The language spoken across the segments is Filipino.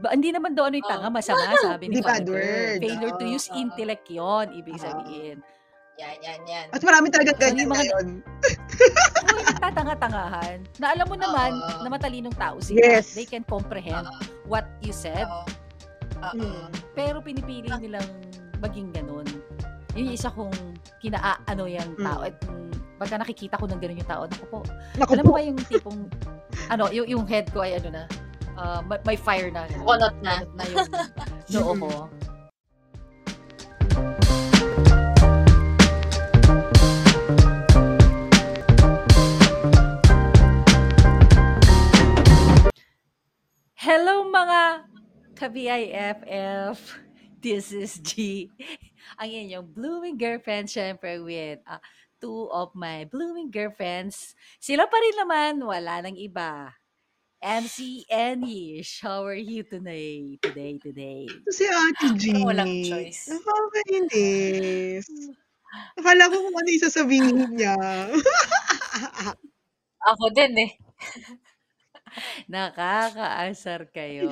Ba hindi naman daw ano yung tanga, Oo. masama sabi ni father. word, Failure to use intellect yun, ibig sabihin. Yan, yan, yan. At marami talagang Ano ganyan yung mga ngayon. Oo, nagtatanga-tangahan, na alam mo naman Oo. na matalinong tao sila. Yes. They can comprehend Oo. what you said, Oo. Oo. Mm. pero pinipili nilang maging ganun. Yun yung isa kong kina ano yung tao. Mm. At mm, pagka nakikita ko ng ganun yung tao, naku po, Naku alam po. mo ba yung tipong, ano, yung, yung head ko ay ano na, uh, may, may fire na. Kunot na. Na yung noo ko. Hello mga ka-BIFF! This is G. Ang inyong blooming girlfriend, syempre with uh, two of my blooming girlfriends. Sila pa rin naman, wala nang iba. MC and Yish, how are you today? Today, today. Si Ate G. Walang choice. Nakakainis. Akala ko kung ano yung sasabihin niya. Ako din eh. Nakakaasar kayo.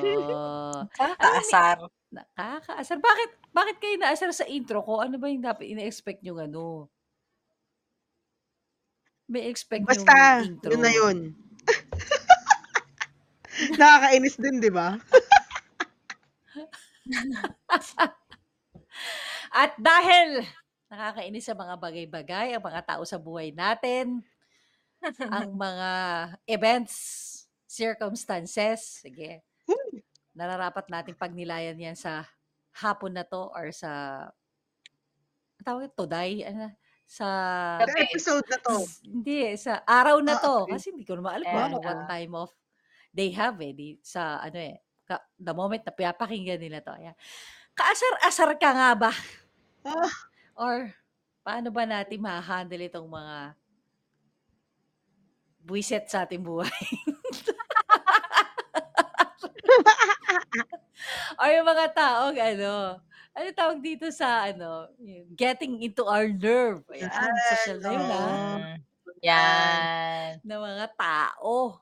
Kakaasar. Nakakaasar. Bakit, bakit kayo naasar sa intro ko? Ano ba yung dapat ina-expect nyo ano? May expect Basta, yung intro. yun na yun. Nakakainis din, di ba? At dahil nakakainis sa mga bagay-bagay, ang mga tao sa buhay natin, ang mga events, circumstances, sige, Hmm. nararapat nating pagnilayan yan sa hapon na to or sa ang tawag ito, today, ano, sa Gabi. episode na to. s- hindi, sa araw na Ah, to. okay. Kasi hindi ko naman alam Eh, kung ano, ah. what time of they have eh. Di, sa ano eh, ka, the moment na pinapakinggan nila to. Ayan. Kaasar-asar ka nga ba? Ah, Or paano ba natin ma-handle itong mga buwiset sa ating buhay? or yung mga taong ano, ano tawag dito sa ano, getting into our nerve. Ayan, Yan, social na yun ah. Yan. Na mga tao.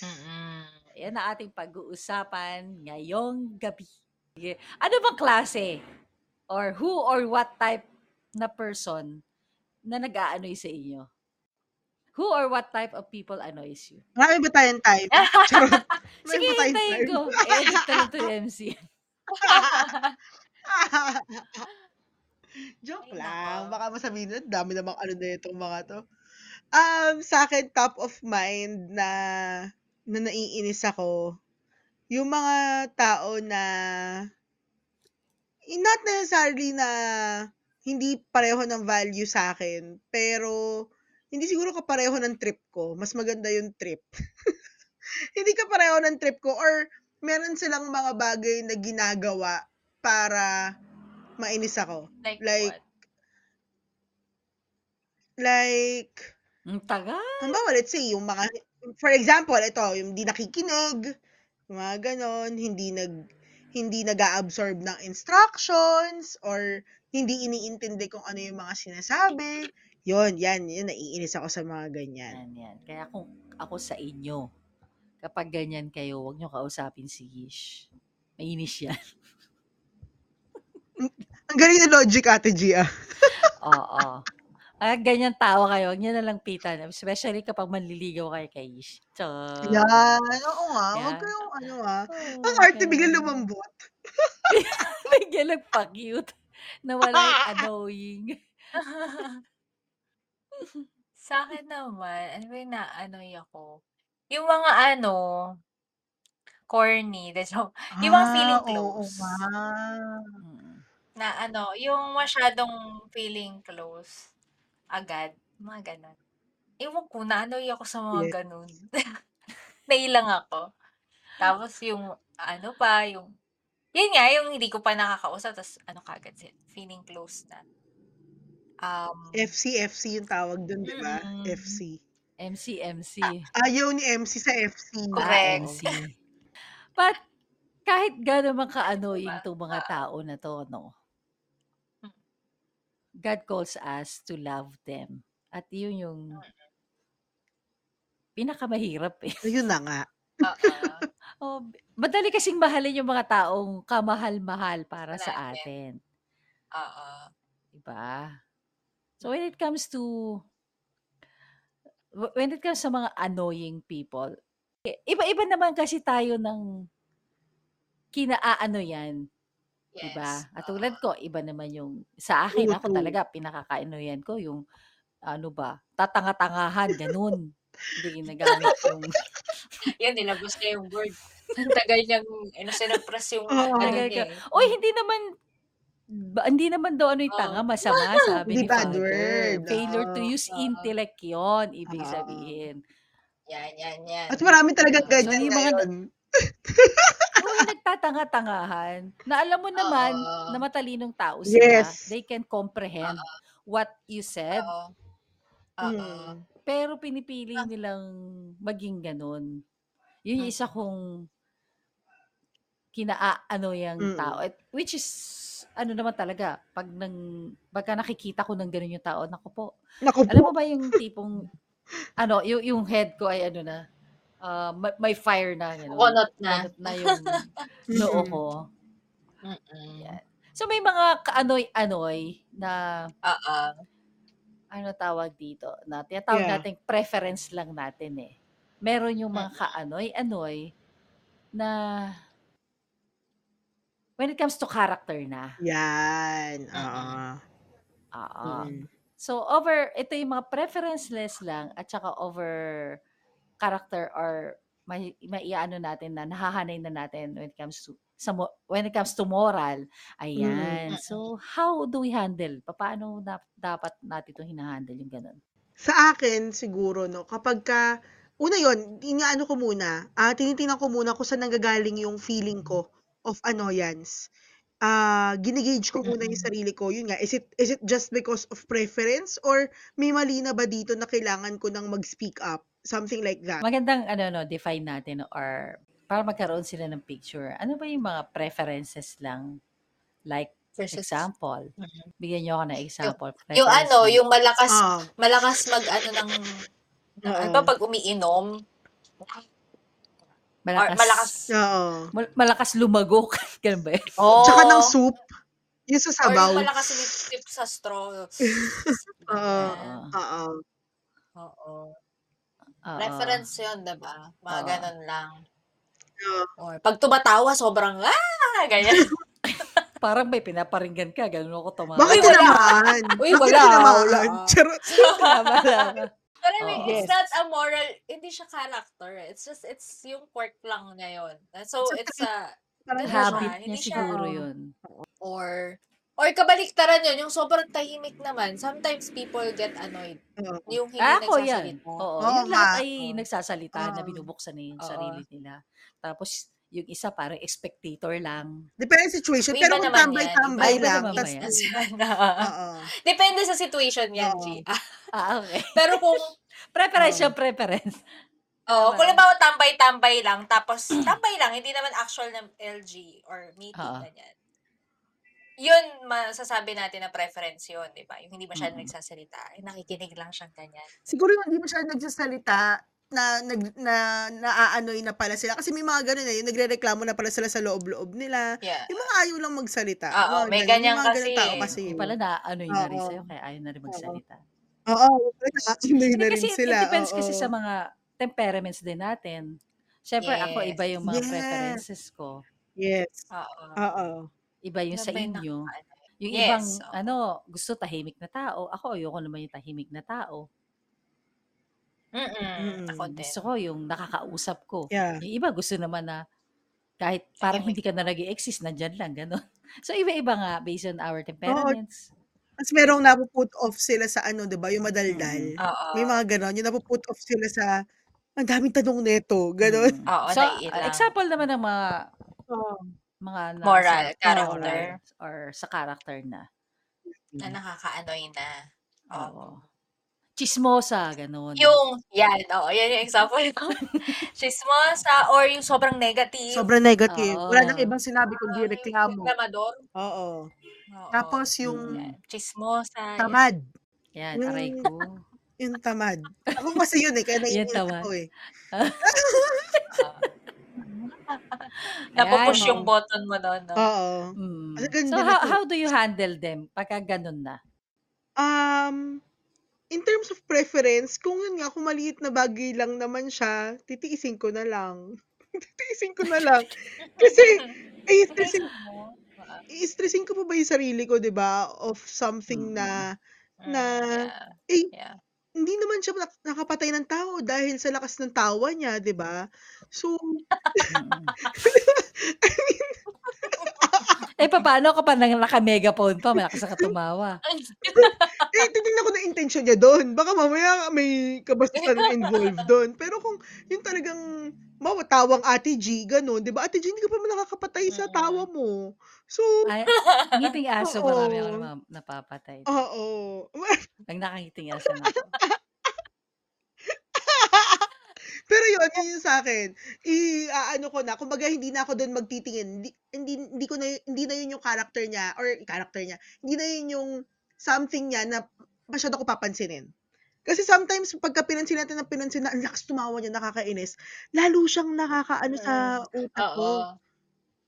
Mm-mm. Yan ang ating pag-uusapan ngayong gabi. Ano bang klase? Or who or what type na person na nag-aanoy sa inyo? Who or what type of people annoys you? Marami ba tayong type? Sige, hintayin ko. Na lang to yung MC. Joke Ay, lang. Baka masabihin na, dami namang ano na itong mga to. Um, sa akin, top of mind na na naiinis ako, yung mga tao na eh, not necessarily na hindi pareho ng value sa akin, pero hindi siguro kapareho ng trip ko. Mas maganda yung trip. hindi kapareho ng trip ko or meron silang mga bagay na ginagawa para mainis ako. Like, Like, what? Like, Ang tagal. halimbawa, let's say, yung mga, for example, ito, yung hindi nakikinig, yung mga ganon, hindi nag, hindi nag absorb ng instructions, or hindi iniintindi kung ano yung mga sinasabi. Yon yan, yun, naiinis ako sa mga ganyan. Yan, yan. Kaya kung ako sa inyo, kapag ganyan kayo, huwag nyo kausapin si Gish. Mainis yan. Ang galing na logic, Ate Gia. Oo. Kaya ganyan tao kayo, huwag nyo na lang pitan. Especially kapag manliligaw kayo kay Gish. Char. Yan, oo nga, Yeah. huwag kayong ano ah. Oo, Ang arte kaya- biglang lumambot. Bigyan nagpa-cute na walang annoying. Sa akin naman, ano ba yung naanoy ako? Yung mga ano, corny. The joke. Yung mga feeling Ah, oo close. nga. Mm. Na ano, yung masyadong feeling close. Agad. Mga ganon. Ewan ko, naanoy ako sa mga Yes. ganon. Nailang ako. Tapos yung, ano pa, yung, yun nga, yung hindi ko pa nakakausap, tapos ano kagad, si- feeling close na. Um, FC, FC yung tawag dun, di ba? Mm. FC. MC, MC. Ayaw ni MC sa FC. Ah, Correct. MC. But, kahit gano'n man ka-annoying itong mga tao na to, no? God calls us to love them. At yun yung pinakamahirap eh. Ayun na nga. oo. Oh, madali kasing mahalin yung mga taong kamahal-mahal para Sa atin, Oo. 'di ba? So when it comes to when it comes sa mga annoying people, iba-iba naman kasi tayo ng kinaaano yan, 'di ba? Yes. At Oo. tulad ko, iba naman yung sa akin, ako talaga pinakakaano yan ko yung ano ba, tatanga-tangahan, ganun. Hindi ginagamit yung Yan, nilabas niya yung word. Ang tagal niyang, ano, sinuppress yung, Oo. ano niya ka. eh. Oy, hindi naman ba, hindi naman daw ano yung tanga, Oo. masama, sabi ni bad Father. word. Failure to Oo. use Oo. intellect yon ibig Oo. sabihin. Yan, yan, yan. At marami talagang Oo. So, ganyan yung mga, ngayon. Yung nagtatanga-tangahan, na alam mo naman Oo. na matalinong tao sila, Yes. they can comprehend what you said, Oo. Oo. Mm. pero pinipili nilang maging ganun. Yun yung isa kong kinaano yung Mm. tao. At, which is, ano naman talaga, pag nang, pagka nakikita ko ng ganun yung tao, naku po, Naku alam mo po. ba yung tipong, ano, yung, yung head ko ay ano na, ah, may, may fire na, gano'n. Kunot na. Kunot na yung noo ko. Mm-mm. So may mga kaanoy-anoy na Oo. ano tawag dito, na tinatawag Yeah. nating preference lang natin eh. Meron yung mga Mm. kaanoy-anoy na when it comes to character na. Yan. Oo. Oo. Mm. So over, ito yung mga preferenceless lang at saka over character or may maiano natin na nahahanay na natin when it comes to sa when it comes to moral. Ayan. Mm. So how do we handle? Paano na, dapat natin itong hinahandle yung ganun? Sa akin, siguro, no, kapag ka, una yon inaano ko muna, ah tinitingnan ko muna kung saan nanggagaling yung feeling ko of annoyance. Ah, ginigauge ko muna yung Mm-mm. sarili ko. Yun nga, is it, is it just because of preference or may mali na ba dito na kailangan ko nang mag-speak up? Something like that. Magandang ano no, define natin or para magkaroon sila ng picture. Ano ba yung mga preferences lang? Like Versus, example. Mhm. Bigyan niyo ako ng example. yung preference ano, yung malakas, Ah, malakas mag, ano, ng, ng ano Oo. pag umiinom, or malakas, malakas, oo. mal- malakas lumagok. Ganun ba? yun? oh, Tsaka ng soup, yung sa or sabaw. yung malakas umitip sa straw. Oo. Oo. Oo. Oo. Reference yun, diba? Mga Oo. ganun lang. Oo. Or pag tumatawa, sobrang, ah, ganyan. Parang may pinaparinggan ka. Ganun ako tumawa. Bakit Uy, wala. tinamaan? Uy, Bakit wala, wala. Charot. Tama lang. But I mean, Oo. it's Yes. not a moral, hindi siya character. It's just, it's yung quirk lang niya yun. So, It's a it's a, Parang Habit siya, niya hindi siya- siguro Oo. yun. or, or kabaliktaran yun, yung sobrang tahimik naman. Sometimes people get annoyed. Oo. Yung hindi Ah, ako yan. nagsasalita. Oo. Oo yung lahat nga. ay Oo. nagsasalita na Oo. binubuksan na yung Oo. sarili nila. Tapos, yung isa parang spectator lang. Depende sa situation. Iba Pero kung tambay-tambay Iba lang, naman ba tas, yan? Oo. Depende sa situation yan, Oo. G. Ah, okay. Pero kung, Preference yung preference. oh, kung halimbawa tambay-tambay lang, tapos tambay lang, hindi naman actual na LG or meeting, Oo. ganyan. Yun, masasabi natin na preference yun, di ba? Yung hindi masyadong Mm. nagsasalita. Eh, nakikinig lang siyang ganyan. Siguro yung hindi masyadong nagsasalita, na nag na naaanoy na pala sila kasi may mga ganun eh yung nagrereklamo na pala sila sa loob-loob nila Yeah. yung mga ayaw lang magsalita Oo, mga may ganyan yung mga kasi tao eh. kasi Yung pala na ano yun na rin sa'yo, kaya ayaw na rin magsalita. oo naaanoy na Hindi rin kasi, sila it depends kasi sa mga temperaments din natin. Siyempre, ako Yes. iba yung mga Yes. preferences ko. yes Oo. oo Iba yung sa inyo. nakakaano? Yung Yes, ibang, ano, gusto tahimik na tao. Ako, ayoko naman yung tahimik na tao. Mm-mm. Mm-mm. Ako din. Gusto ko yung nakakausap ko. yeah Yung iba gusto naman na kahit parang Tahimik hindi ka na nag exist nandyan lang, gano'n. So, iba-iba nga based on our temperaments. Tapos merong napuput off sila sa ano, 'di ba, yung madaldal. Mm. Oo. May mga ganon, yung napuput off sila sa ang daming tanong nito, ganon. Mm. Oo, So, naiilang. example naman ng mga Oo. mga nasa Moral, moral character. or sa character na. Na nakakaanoy na. Oo. Oo. Chismosa, gano'n. Yung, yan, oo, yan yung example ko. Chismosa or yung sobrang negative. Sobrang negative. Wala nang Oo. ibang sinabi kundi Ah, reklamo. Reklamador. Oo. Oo. Tapos yung Yan. Chismosa. yan. tamad. Yan, Yung- aray ko. Yung tamad. Ako kasi yun eh, kaya Yan naiinit tamad. ako eh. Oo. Napupush Ayan. yung button mo doon, no? Oo. Mm. Ganda So, na how, to. how do you handle them pagka ganun na? Um, in terms of preference, kung yun nga, kung maliit na bagay lang naman siya, titiisin ko na lang. titiisin ko na lang. Kasi, ay, stressin. Ah, i-stressin ko pa ba yung sarili ko, di ba? Of something Mm. na, mm, na, yeah. eh, Yeah. hindi naman siya nak- nakapatay ng tao dahil sa lakas ng tawa niya, di ba? So, Mm-mm. I mean, Eh, paano kapag nang naka-megaphone pa, malakas ka tumawa? eh, titignan ko na intention niya doon. Baka mamaya may kabastusan na involved doon. Pero kung yung talagang mawatawang Ate G, ganun, di ba? Ate G, hindi ka pa nakakapatay sa Mm. tawa mo. So, Ay, ngiting aso, Oo. marami ako nama- napapatay. oo. Pag nakangiting aso na ako. Pero yun, yun yung sa akin. I, ano ko na, kumbaga hindi na ako doon magtitingin. Hindi, hindi, hindi ko na, hindi na yun yung character niya, or character niya, hindi na yun yung something niya na masyado ko papansinin. Kasi sometimes, pagka pinansin natin ng pinansin na, ang lakas tumawa niya, nakakainis, lalo siyang nakakaano sa utak ko. Oo.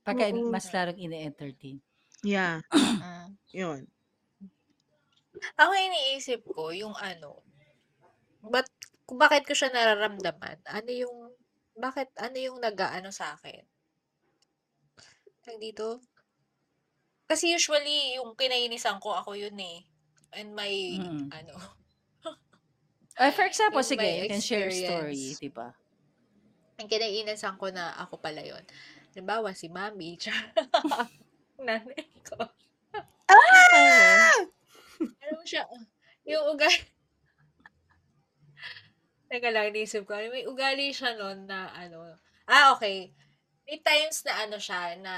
Pagka Oo. mas larong ine-entertain. Yeah, Mm. yun. Ako iniisip ko yung ano, but kung bakit ko siya nararamdaman, ano yung, bakit, ano yung nag-ano sa akin? Tag dito? Kasi usually, yung kinainisan ko, ako yun eh. And my, Mm. ano, Uh, for example, Yung sige, you can share story, di ba? ang kinainisan ko na ako pala yun. Halimbawa, si Mami, nanay ko. Okay. Ano siya, yung ugali, Teka lang, inisip ko. May ugali siya nun na ano. Ah, okay. May times na ano siya, na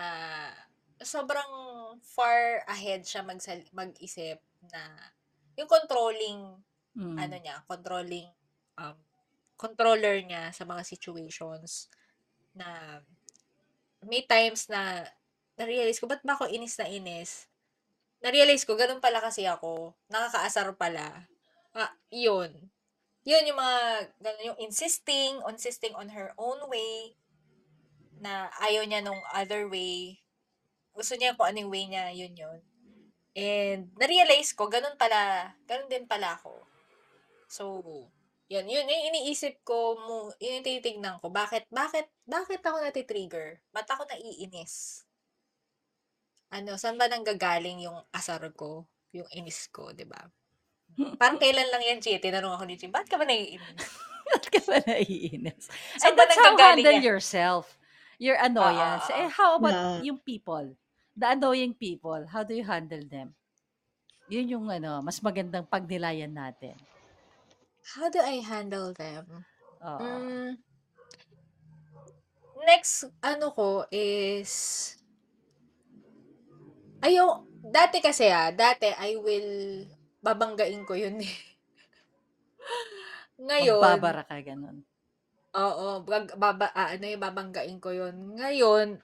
sobrang far ahead siya magsal- mag-isip na yung controlling, Mm. ano niya, controlling, um, controller niya sa mga situations na may times na na-realize ko, ba't ba ako inis na inis? Na-realize ko, ganun pala kasi ako. Nakakaasar pala. Ah, yun yun yung mga, ganun, yung insisting, insisting on her own way, na ayaw niya nung other way. Gusto niya kung anong way niya, yun yun. And, na-realize ko, ganun pala, ganun din pala ako. So, yun, yun yung iniisip ko, mo, yun yung tinitignan ko, bakit, bakit, bakit ako natitrigger? Ba't ako naiinis? Ano, saan ba nanggagaling yung asar ko, yung inis ko, di ba? Parang kailan lang yan, Chi? Tinanong ako ni Chi, ba't ka ba naiinis? Ba't ka ba naiinis? Saan And that's how handle yan? yourself. Your annoyance. Oo, eh, how about Yeah. yung people? The annoying people, how do you handle them? Yun yung ano, mas magandang pagnilayan natin. How do I handle them? Oo. Mm, next, ano ko is, ayo, dati kasi ah, dati I will, babanggain ko yun eh. Ngayon, Magbabara ka ganun. Oo, bag, baba, ah, ano yung babanggain ko yun. Ngayon,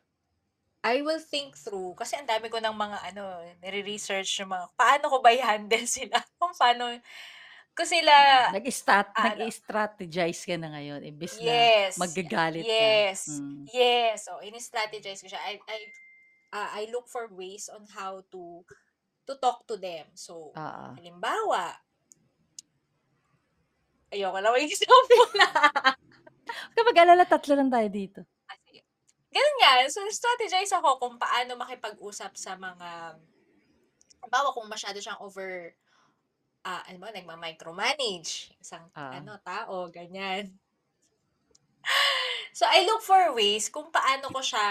I will think through, kasi ang dami ko ng mga, ano, nire-research yung mga, paano ko ba i-handle sila? Kung paano, ko sila, Nag-stat, ano, nag-strategize ka na ngayon. Imbis na yes, magagalit ka. yes, Mm. yes, so, in-strategize ko siya. I, I, ah, I look for ways on how to, to talk to them. So, Oo. halimbawa, ayoko na may example Kapag alala, tatlo lang tayo dito. Kasi, ganun nga. So, strategize ako kung paano makipag-usap sa mga, bawa kung masyado siyang over, ah, ano ba, nagma-micromanage. Isang, Ah. ano, tao, ganyan. So, I look for ways kung paano ko siya,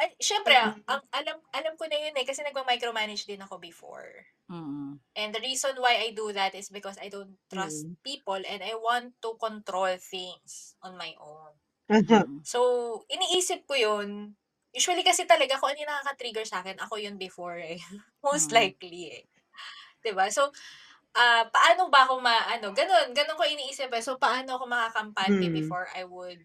ay, syempre, ah, ang, alam, alam ko na yun eh, kasi nagma-micromanage din ako before. Mm. And the reason why I do that is because I don't trust Mm. people and I want to control things on my own. Mm. So, iniisip ko yun. Usually kasi talaga kung ano yung nakaka-trigger sa akin, ako yun before eh. Most Mm. likely eh. 'Di ba So, ah paano ba ako ma, ano, ganun, ganun ko iniisip eh. So, paano ako makakampante Mm. before I would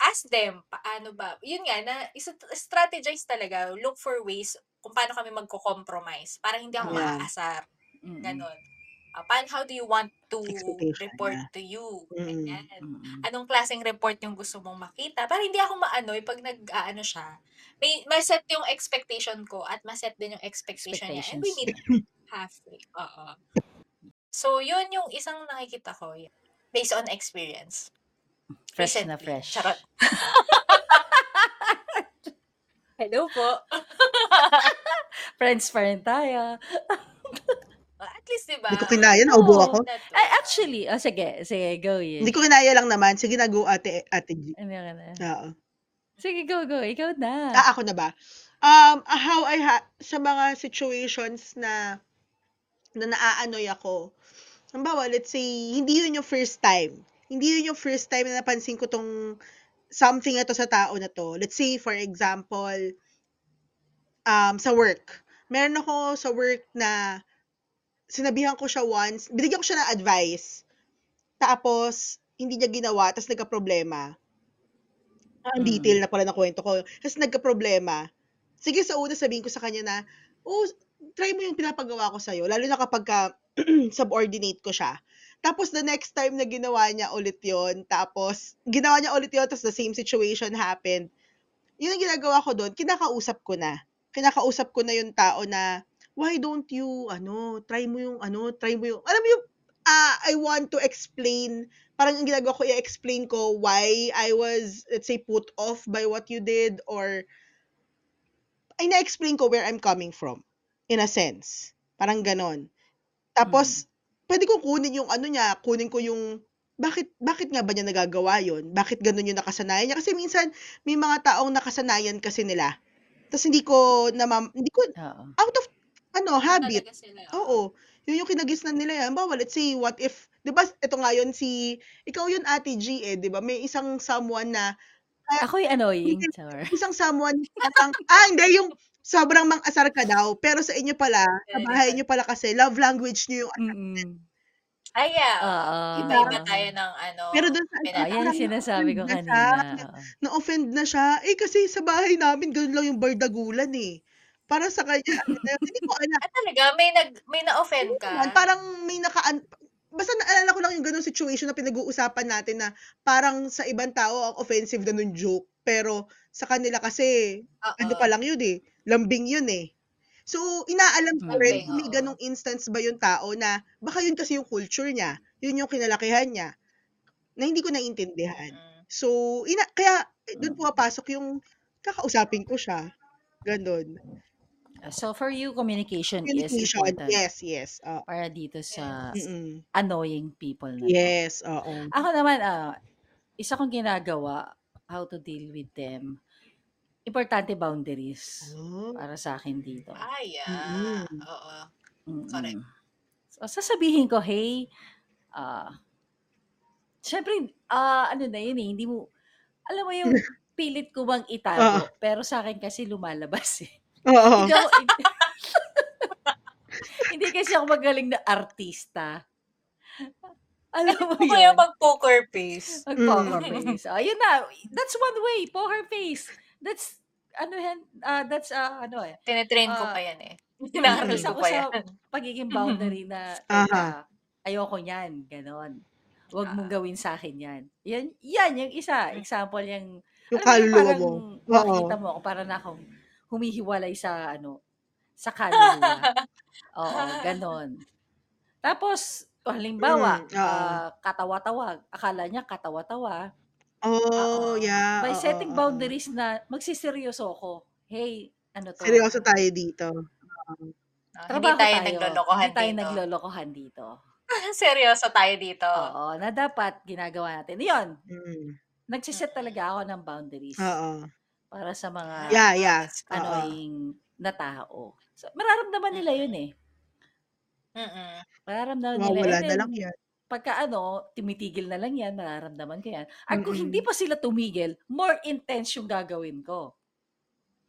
ask them, paano ba? Yun nga, na, isa, strategize talaga. Look for ways kung paano kami magko-compromise para hindi ako Yeah. maaasar. Mm. Ganon. ah, pan, how do you want to report niya. to you? Mm. Ganyan. Mm. Anong klaseng report yung gusto mong makita? Para hindi ako maanoy pag nag-aano siya. May, ma-set yung expectation ko at ma-set din yung expectation niya. And we meet halfway. Oo. So, yun yung isang nakikita ko. Based on experience. Fresh na Recently. fresh. Charot. Hello po. Friends pa rin tayo. At least, di ba? Hindi ko kinaya, naubo ako. Ay, actually, oh, sige, sige, go yun. Hindi ko kinaya lang naman. Sige na, go ate, ate G. Ano ka na? Oo. Sige, go, go. Ikaw na. Ah, ako na ba? Um, how I ha- sa mga situations na na naaanoy ako. Halimbawa, let's say, hindi yun yung first time. Hindi yun yung first time na napansin ko tong something na to sa tao na to. Let's say, for example, um, sa work. Meron ako sa work na sinabihan ko siya once, binigyan ko siya ng advice. Tapos, hindi niya ginawa, tapos nagka-problema. Ang Mm. detail na pala ng kwento ko. Tapos nagka-problema. Sige, sa una sabihin ko sa kanya na, oh, try mo yung pinapagawa ko sa'yo. Lalo na kapag ka, subordinate ko siya. Tapos the next time na ginawa niya ulit yon tapos ginawa niya ulit yon tapos the same situation happened. Yun ang ginagawa ko doon, kinakausap ko na. Kinakausap ko na yung tao na, why don't you, ano, try mo yung, ano, try mo yung, alam mo yung, ah, I want to explain, parang ang ginagawa ko, i-explain ko why I was, let's say, put off by what you did or, ay na-explain ko where I'm coming from, in a sense. Parang ganon. Tapos, pwede kong kunin yung ano niya, kunin ko yung, bakit, bakit nga ba niya nagagawa yon Bakit ganun yung nakasanayan niya? Kasi minsan, may mga taong nakasanayan kasi nila. Tapos hindi ko, namam, hindi ko, Oo. out of, ano, habit. Talaga sila. Oo. Yun yung kinagisnan nila yan. Bawa, let's say, what if, di ba, ito nga yun si, ikaw yun Ate G eh, di ba? May isang someone na, Ako'y annoying. Sorry. isang someone, parang, ah, hindi, yung sobrang mang-asar ka daw. Pero sa inyo pala, sa bahay nyo pala kasi, love language nyo yung, Mm-mm. Ay, yeah. Oo. Iba-iba tayo ng ano. pero doon sa, Pinag- yan yung parang sinasabi ko na-offend na kanina. Na-offend na siya. Eh, kasi sa bahay namin, ganun lang yung bardagulan eh. Para sa kanya, hindi ko alam. Ah, talaga? May, nag, may na-offend ka? parang may naka basta naalala ko lang yung ganung situation na pinag-uusapan natin na parang sa ibang tao ang offensive na nung joke pero sa kanila kasi ano pa lang yun eh lambing yun eh so inaalam ko Lambing, rin kung may oo. ganong instance ba yung tao na baka yun kasi yung culture niya yun yung kinalakihan niya na hindi ko naiintindihan Mm. so ina kaya eh, doon pumapasok yung kakausapin ko siya ganon So, for you, communication, is communication important. yes yes oo Para dito sa Mm-mm. annoying people na to. yes oo Ako naman, ah, isa kong ginagawa, how to deal with them. Importante boundaries Oh. para sa akin dito. Ah, yeah. Mm-mm. Oo. Correct. So, sasabihin ko, hey, ah, syempre, ah, ano na yun eh, hindi mo, alam mo yung pilit ko bang itago, pero sa akin kasi lumalabas eh. Oo. Hindi, hindi kasi ako magaling na artista. Alam mo Ano kaya yun? mag-poker face? Mag-poker Mm. face. Ayun na. That's one way. Poker face. That's, ano yan, ah, that's, ah, ano eh, Tinetrain ko Ah, pa yan eh. Tinaaral isa ko ko pa sa yan. pagiging boundary na, Aha. teka, ayoko niyan, ganon. Huwag mong gawin sa akin yan. Yan, yan yung isa. Example yung, Yung alam mo yung kaluluwa mo. makita mo ako, para na akong humihiwalay sa, ano, sa kaluluwa. Oo, ganon. Tapos, kung halimbawa, Mm, oo. ah, katawa-tawa, akala niya katawa-tawa, Oh, Oo. yeah. by oo, setting oo. boundaries na magsiseryoso ako. Hey, ano to? Seryoso tayo dito. Ah, hindi Trabaho tayo tayo. naglolokohan Hindi tayo dito. naglolokohan dito. Seryoso tayo dito. Oo, na dapat ginagawa natin. Yun, Mm. nagsiset talaga ako ng boundaries Oo. para sa mga Yeah, yeah. That's Oo. annoying na tao. So, mararamdaman nila yun eh. Mm-mm. Mararamdaman nila. Mawawala And na then, lang yan. pagka ano, tumitigil na lang yan, mararamdaman ko yan. At kung hindi pa sila tumigil, more intense yung gagawin ko.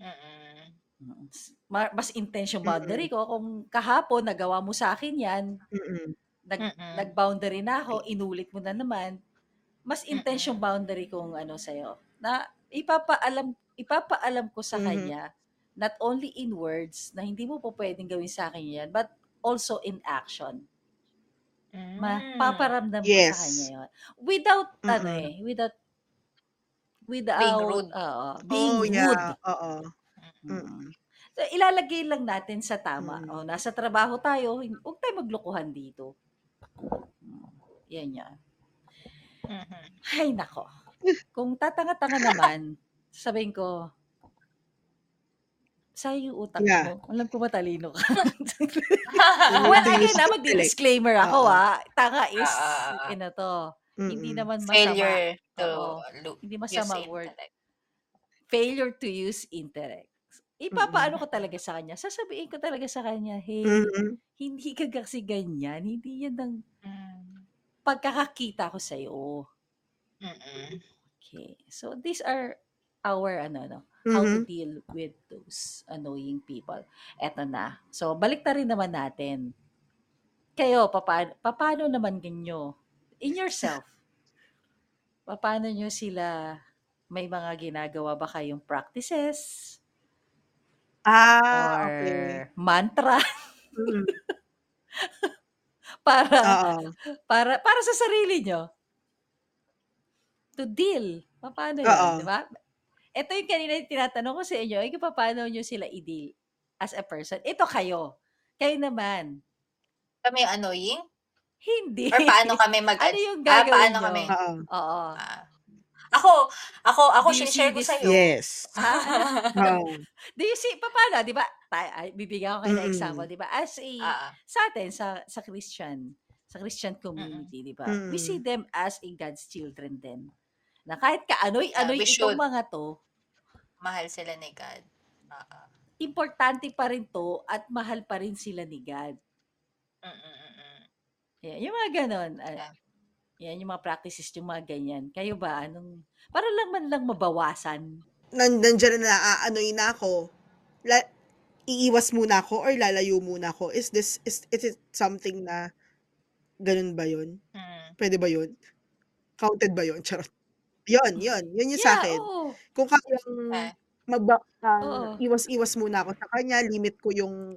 Mm-mm. Mm, s- ma- Mas intense yung boundary ko. Kung kahapon, nagawa mo sa akin yan, Mm-mm. nag, nag-boundary na ako, inulit mo na naman, mas intense yung boundary kong ano sa'yo. Na ipapaalam, ipapaalam ko sa Mhm. kanya, not only in words, na hindi mo po pwedeng gawin sa akin yan, but also in action. Mm. Mapaparamdam ko sa Yes. kanya yun. Without, ano Mm-mm. eh, without, without, Being rude. oo, being Oh, rude. yeah. Oo. So, ilalagay lang natin sa tama. Mm. O, nasa trabaho tayo, huwag tayo maglokohan dito. Mm, Yan yan. Mhm. Ay, nako. Kung tatanga-tanga naman, sabihin ko, sayang yung utak Yeah. mo. Alam ko matalino ka. You well, use na mag-disclaimer ako, Oo. ah. Tanga is, Ah, ah, ano to, hindi Mm-mm. naman masama. Failure to Oo. lo- Hindi use masama word. intellect. Failure to use intellect. Ipapaano ko talaga sa kanya? Sasabihin ko talaga sa kanya, hey, Mhm. hindi ka kasi ganyan. Hindi yan ang Mm. pagkakakita ko sa'yo. Mm-mm. Okay. So, these are our, ano, no, how to Mhm. deal with those annoying people. Eto na. So, balik na rin naman natin. Kayo, papaano, papaano naman ganyo? In yourself. Paano nyo sila, may mga ginagawa ba kayong practices? Ah, or okay. mantra Mm. para Oo. para para sa sarili nyo. To deal. Paano Oo. yun, di ba? Ito yung kanina yung tinatanong ko sa inyo, ay paano nyo sila i-deal as a person? Ito kayo. Kayo naman. Kami annoying? Hindi. Or paano kami mag... ano yung ah, gagawin paano nyo? kami? Oo. Oo. Ah. ako, ako, ako, Do you see sinishare ko this- sa'yo. Yes. Ah, Oo. do you see, paano, di ba? Tay- ay, Bibigyan ko kayo ng Mm-mm. example, di ba? As a, Ah, sa atin, sa, sa Christian, sa Christian community, di ba? We Mm. see them as a God's children din. Na kahit kaanoy-anoy Yeah, we itong should. mga to, mahal sila ni God. Ah, ah. importante pa rin to at mahal pa rin sila ni God. Mm, mm, mm, mm. Yan, yung mga ganon. ah, Yeah. yan, yung mga practices, yung mga ganyan. Kayo ba, anong, para lang man lang mabawasan. Nan nandiyan na naaanoy na ako. La- iiwas muna ako or lalayo muna ako. Is this, is, is it something na ganun ba yun? Mm. Pwede ba yun? Counted ba yun? Charot. Yun, yun. Yun yung sa akin. oo. Kung kayang Ah. magba, ah, Oo. iwas-iwas muna ako sa kanya, limit ko yung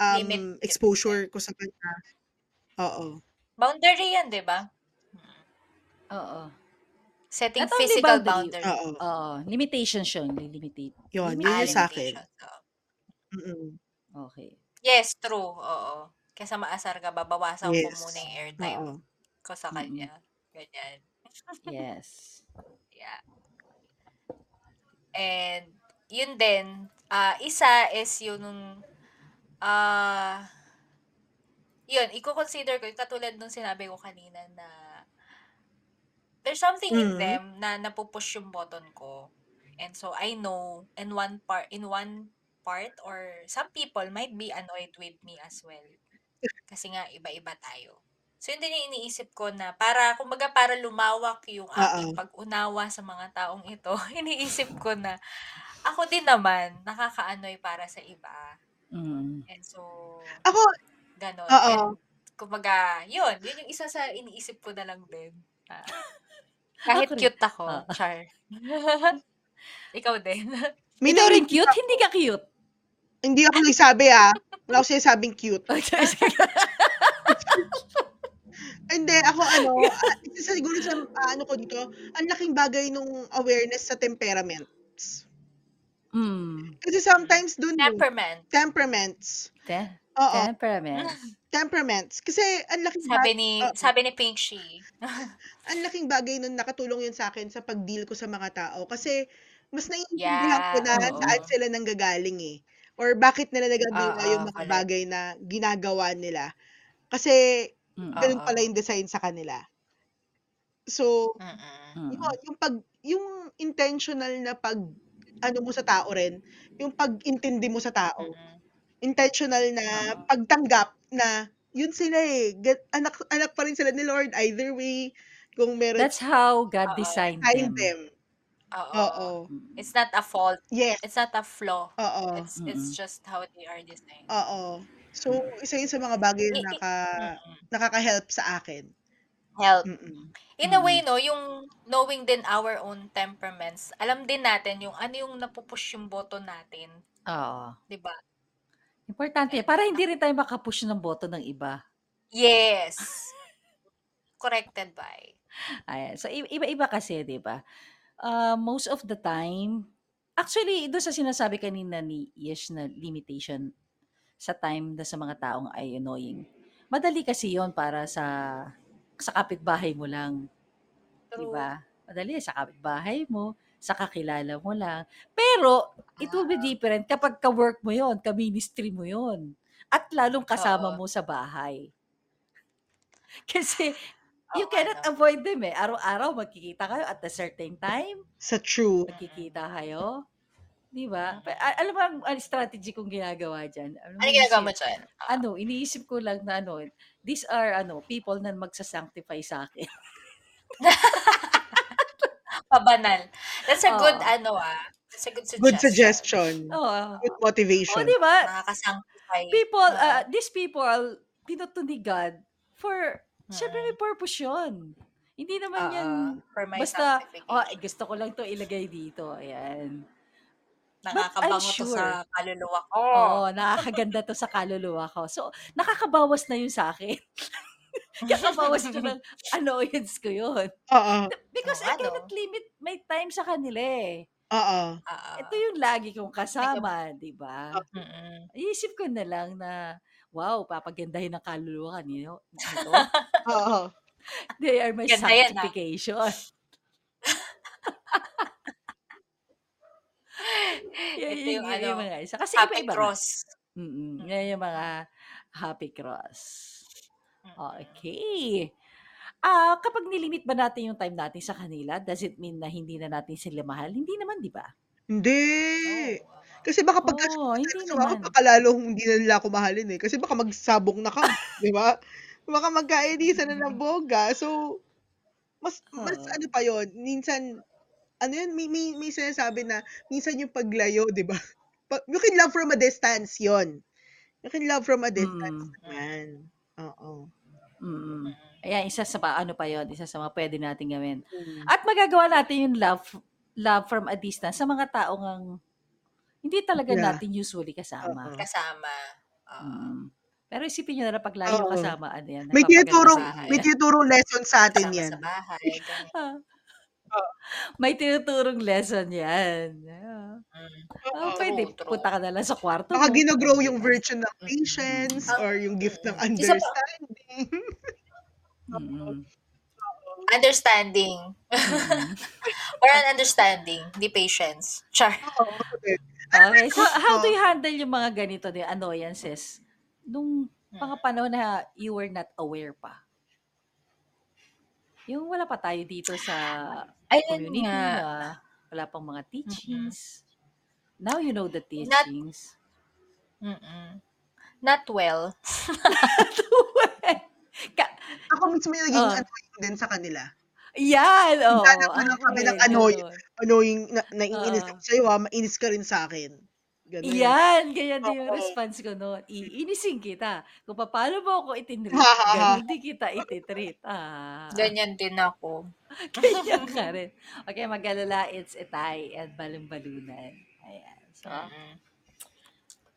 um, Limit. exposure ko sa kanya. Oo. Boundary yan, di ba? Mm. Oo. Setting only physical boundary. boundary. Oo. Oo. Limitation siya. Limitate. Yun, yun Ah, yung sa akin. limitations. Oo. Mm-mm. Okay. Yes, true. Oo. Kesa maasar ka, babawasan ko Yes. muna yung airtime Oo. ko sa Mm-mm. kanya. Ganyan. Yes. Yeah. And, yun din, ah isa is yun nung, ah, yun, i-consider ko, yung katulad nung sinabi ko kanina na, there's something in Mhm. them na napupush yung button ko. And so, I know, in one part, in one part, or some people might be annoyed with me as well. Kasi nga, iba-iba tayo. So, yun din yung iniisip ko na para, kumbaga, para lumawak yung aking Oo. pag-unawa sa mga taong ito, iniisip ko na, ako din naman, nakaka-annoy para sa iba. Mm. And so, Ako, ganon. Oo. And, kumbaga, yun, yun yung isa sa iniisip ko na lang din. Ah, kahit Ako rin. cute ako, Ah. char. Ikaw din. Ikaw rin narinig cute? Hindi ka cute. Hindi ako nagsabi ah. Wala ako sinasabing cute. Ako ano, isa siguro sa ah, ano ko dito, ang laking bagay nung awareness sa temperaments. mm. Kasi sometimes dun eh, Temperament. temperaments. Te- Oo, temperament. temperaments. Kasi ang laking Sabi bagay, ni, Oo. sabi ni Pink Shi. ang laking bagay nun nakatulong yun sa akin sa pag-deal ko sa mga tao. Kasi mas naiintindihan ko Yeah, na oo. saan sila nanggagaling eh. Or bakit nila nagagawa yung mga bagay na ginagawa nila. Kasi Mm. ganun Oo. pala yung design sa kanila. So, Mm-mm. Mm. yun, yung pag yung intentional na pag ano mo sa tao rin, yung pag-intindi mo sa tao, Mm-mm. intentional na Oo. pagtanggap na yun sila eh, get, anak anak pa rin sila ni Lord either way kung meron That's how God Oo. designed behind them. them. Oo. Oo. Mm. It's not a fault. Yes. It's not a flaw. Oo. It's it's Mm-mm. just how they are designed. Oo. So, isa yun sa mga bagay na I- naka, Mm-mm. nakaka-help sa akin. Help. Mm-mm. In a way, no, yung knowing din our own temperaments, alam din natin yung ano yung napupush yung button natin. Oo. 'di ba? Importante. Para hindi rin tayo makapush ng boto ng iba. Yes. corrected by. Ayan. So, i- iba-iba kasi, di ba? Uh, most of the time, actually, doon sa sinasabi kanina ni Yesh na limitation sa time na sa mga taong ay annoying. Madali kasi yon para sa sa kapitbahay mo lang. True. ba? Madali sa kapitbahay mo, sa kakilala mo lang. Pero, it will be Ah. different kapag ka-work mo yon, ka-ministry mo yon. At lalong kasama Oo. mo sa bahay. Kasi, you Oo, cannot ano. avoid them eh. Araw-araw magkikita kayo at a certain time. Sa true. Magkikita kayo. Di ba? Mm. Pa- a- Alam mo ang, ang strategy kong ginagawa dyan? Alam Ano mo, ginagawa mo dyan? Ano, iniisip ko lang na ano, these are ano, people na magsasanctify sa akin. Pabanal. That's a good, Oo. ano ah. That's a good suggestion. Good suggestion. Oo. Good O, motivation. di ba? Nakakasanctify. People, uh, these people, pinuto ni God for, syempre Mm. may purpose yun. Hindi naman yan, For my basta, sanctification. oh, eh, gusto ko lang to ilagay dito. Ayan. But I'm Nakakabango to sure. sa kaluluwa ko. Oo, nakakaganda to sa kaluluwa ko. So, nakakabawas na yun sa akin. Nakakabawas ko ng annoyance ko yun. Oo. Because Oo, I ano? cannot limit my time sa kanila eh. Oo. Oo. Ito yung lagi kong kasama, di ba? Mm-mm. Iisip ko na lang na, wow, papagandahin ng kaluluwa nito. nito. Oo. They are my Ganda yan, ah. sanctification. Yan, Ito yung yun- yun ano, mga isa. Kasi Happy nga. cross. Mm-mm. Yan yung mga happy cross. Mm-mm. Okay. Ah, kapag nilimit ba natin yung time natin sa kanila, does it mean na hindi na natin sila mahal? Hindi naman, di ba? Hindi. Oo. Kasi baka pag Oo, hindi so, ako naman. baka lalong hindi na nila ako mahalin eh. Kasi baka magsabong na ka, di ba? Baka magkainisan na ng boga. So, mas, mas Oo. ano pa yon Minsan, ano yun, may, may, may sinasabi na, minsan yung paglayo, di ba? You can love from a distance yon You can love from a distance Mm. naman. Oo. Mm. Ayan, isa sa pa, ano pa yon isa sa mga pwede natin gawin. Mm. At magagawa natin yung love love from a distance sa mga taong ang hindi talaga Yeah. natin usually kasama. Oo. Kasama. Oo. Mm. Pero isipin nyo na lang pag layo Oo. kasama, ano yan, May tinuturong, may tinuturong lesson sa atin Kasama yan. sa bahay. Ah, Oo. May tinuturong lesson yan. Yeah. Mm. Oh, Oo. pwede, True, true. punta ka na lang sa kwarto Baka mo. ginogrow yung virtue ng patience Mm. or yung gift ng Mm. Isa pa- understanding. Mm-mm. Understanding. Mm-mm. Or an understanding. Di patience. Char. Oo. Okay, so how do you handle yung mga ganito, the annoyances, nung mga panahon na you were not aware pa? Yung wala pa tayo dito sa Ayun community nga. na wala pang mga teachings. Now you know the Not- teachings. Mm-mm. Not well. Ka- Ako mismo yung naging Oh. annoying din sa kanila. Yan! Oo. Naghanap na lang kami ng Ayun, annoy- ganun. Annoying, na, naiinis ako sa'yo ha, mainis ka rin sa akin. Ganun. Yan! Ganyan din yung Oo. response ko noon. Iinisin kita. Kung paano mo ako itinreat, ganun din kita ititreat. Ah. Ganyan din ako. Ganyan ka rin. Okay, mag-alala, it's etay and balong-balunan. Ayan. So, Mm-mm.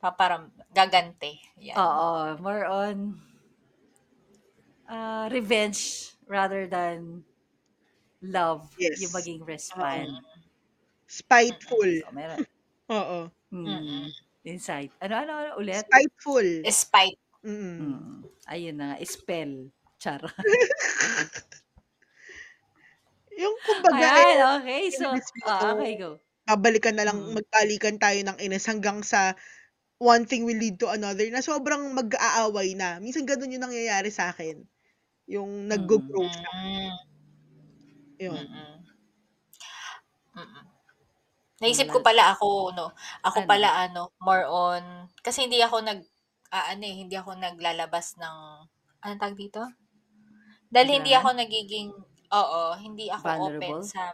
Paparam, gagante. Yan. oo, more on uh, revenge rather than love Yes. yung maging respond. Spiteful. So, meron. Oo. Hmm, Mm-mm. insight. Ano, ano, ano ulit? Spiteful. Spite. Mm. Hmm, ayun na nga, spell. Char. Yung kumbaga, eh, Ayan, okay. So, to. okay, go. babalikan na lang, Mm. magbalikan tayo ng inis hanggang sa one thing will lead to another na sobrang mag-aaway na. Minsan ganun yung nangyayari sa akin. Yung nag-grow siya. Mm. Yun. Mm-mm. Mm-mm. Naisip ko pala ako, no, ako Ano? pala ano, more on, kasi hindi ako nag, ah, ano eh, hindi ako naglalabas ng, anong tag dito? Dahil hindi Kailangan? ako nagiging, oo, hindi ako open Vulnerable? sa,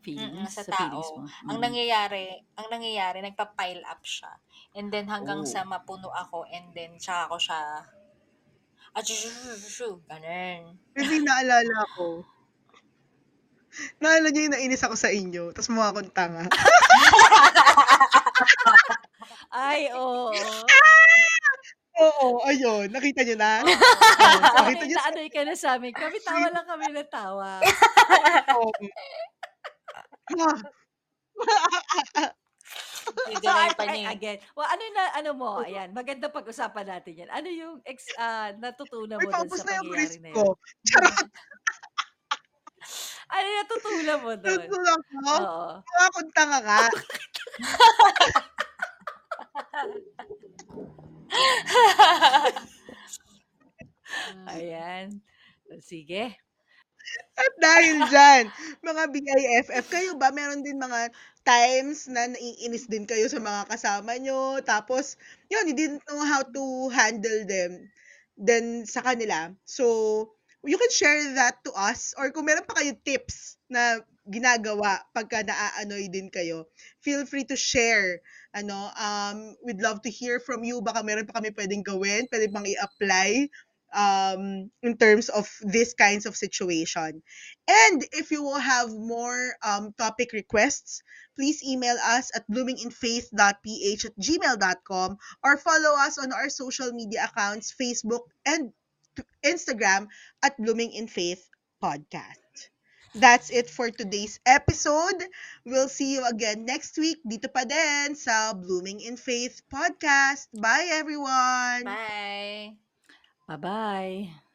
Feelings? Sa sa feelings tao. mo. ang Mm. nangyayari, ang nangyayari, nagpa-pile up siya. And then hanggang Oh. sa mapuno ako, and then tsaka ako siya, ah, shoo, shoo, shoo, shoo, ganun. Hindi naalala ko. Naalala niyo yung nainis ako sa inyo, tapos mukha akong tanga. Ay, oo. Oo, ayun. Nakita nyo na? Oo. Oh, nakita nyo sa naanoy ka na sa amin. Kami tawa lang kami na tawa. Ah. Hindi So, yung pani. ay, again, well, ano na, ano mo, ayan, maganda pag-usapan natin yan. Ano yung ex, ah, natutunan mo dun sa pangyayari na ko. yun? Charot. Ano natutunan mo dun? Tutulak ko. Oo. Mukha kong tanga ka. Ayan. Sige. At dahil dyan, mga BIFF, kayo ba, meron din mga times na naiinis din kayo sa mga kasama nyo, tapos, yun, you didn't know how to handle them then sa kanila. So, you can share that to us, or kung meron pa kayo tips na ginagawa pagka naaanoy din kayo, feel free to share. Ano, um, we'd love to hear from you. Baka meron pa kami pwedeng gawin, pwede pang i-apply um, in terms of these kinds of situation. And if you will have more um, topic requests, please email us at bloominginfaith.ph at gmail.com or follow us on our social media accounts, Facebook and Instagram at Blooming in Faith Podcast. That's it for today's episode. We'll see you again next week dito pa din sa Blooming in Faith Podcast. Bye everyone! Bye. Bye-bye.